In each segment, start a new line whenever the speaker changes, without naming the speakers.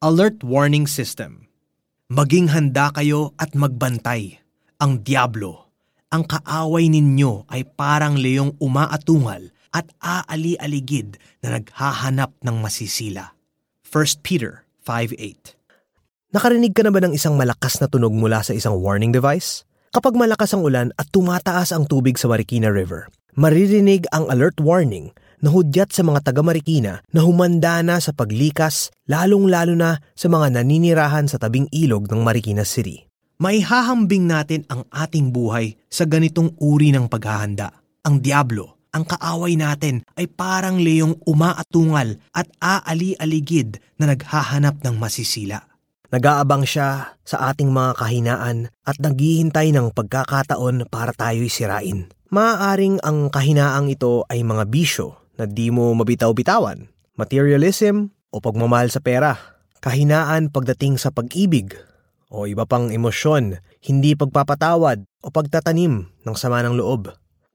Alert Warning System Maging handa kayo at magbantay. Ang Diablo, ang kaaway ninyo ay parang leong umaatungal at aali-aligid na naghahanap ng masisila. 1 Peter 5.8
Nakarinig ka na ba ng isang malakas na tunog mula sa isang warning device? Kapag malakas ang ulan at tumataas ang tubig sa Marikina River, maririnig ang alert warning na hudyat sa mga taga Marikina na humanda na sa paglikas lalong-lalo na sa mga naninirahan sa tabing ilog ng Marikina City.
Maihahambing natin ang ating buhay sa ganitong uri ng paghahanda. Ang Diablo, ang kaaway natin ay parang leong umaatungal at aali-aligid na naghahanap ng masisila.
Nag-aabang siya sa ating mga kahinaan at naghihintay ng pagkakataon para tayo'y sirain. Maaaring ang kahinaang ito ay mga bisyo na di mo mabitaw-bitawan, materialism o pagmamahal sa pera, kahinaan pagdating sa pag-ibig o iba pang emosyon, hindi pagpapatawad o pagtatanim ng sama ng loob.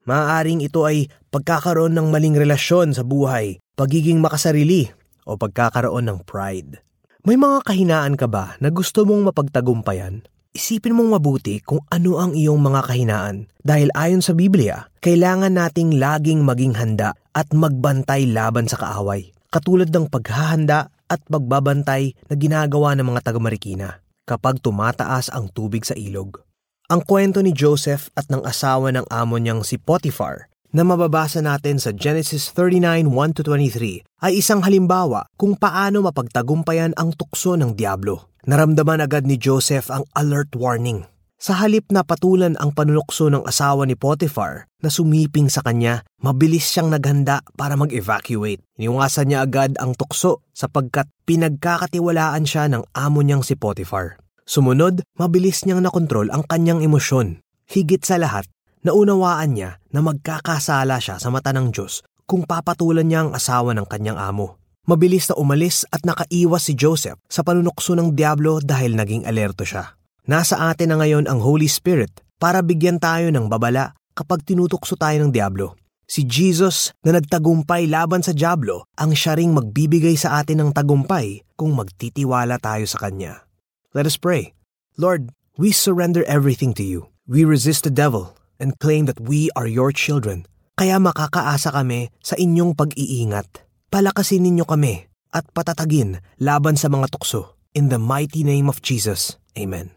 Maaaring ito ay pagkakaroon ng maling relasyon sa buhay, pagiging makasarili o pagkakaroon ng pride. May mga kahinaan ka ba na gusto mong mapagtagumpayan Isipin mong mabuti kung ano ang iyong mga kahinaan dahil ayon sa Biblia, kailangan nating laging maging handa at magbantay laban sa kaaway. Katulad ng paghahanda at pagbabantay na ginagawa ng mga taga-Marikina kapag tumataas ang tubig sa ilog. Ang kwento ni Joseph at ng asawa ng amo niyang si Potiphar na mababasa natin sa Genesis 39:1-23 ay isang halimbawa kung paano mapagtagumpayan ang tukso ng Diablo. Naramdaman agad ni Joseph ang alert warning. Sa halip na patulan ang panulokso ng asawa ni Potiphar na sumiping sa kanya, mabilis siyang naghanda para mag-evacuate. Iniwasan niya agad ang tukso sapagkat pinagkakatiwalaan siya ng amo niyang si Potiphar. Sumunod, mabilis niyang nakontrol ang kanyang emosyon. Higit sa lahat, naunawaan niya na magkakasala siya sa mata ng Diyos kung papatulan niya ang asawa ng kanyang amo. Mabilis na umalis at nakaiwas si Joseph sa panunokso ng Diablo dahil naging alerto siya. Nasa atin na ngayon ang Holy Spirit para bigyan tayo ng babala kapag tinutukso tayo ng Diablo. Si Jesus na nagtagumpay laban sa Diablo ang siya ring magbibigay sa atin ng tagumpay kung magtitiwala tayo sa Kanya. Let us pray. Lord, we surrender everything to you. We resist the devil and claim that we are your children. Kaya makakaasa kami sa inyong pag-iingat palakasin ninyo kami at patatagin laban sa mga tukso. In the mighty name of Jesus. Amen.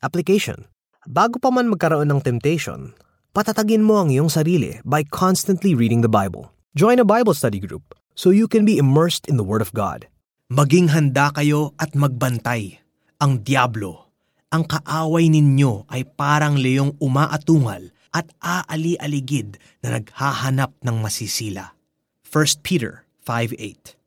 Application. Bago pa man magkaroon ng temptation, patatagin mo ang iyong sarili by constantly reading the Bible. Join a Bible study group so you can be immersed in the Word of God.
Maging handa kayo at magbantay. Ang Diablo, ang kaaway ninyo ay parang leong umaatungal at aali-aligid na naghahanap ng masisila. 1 Peter 5.8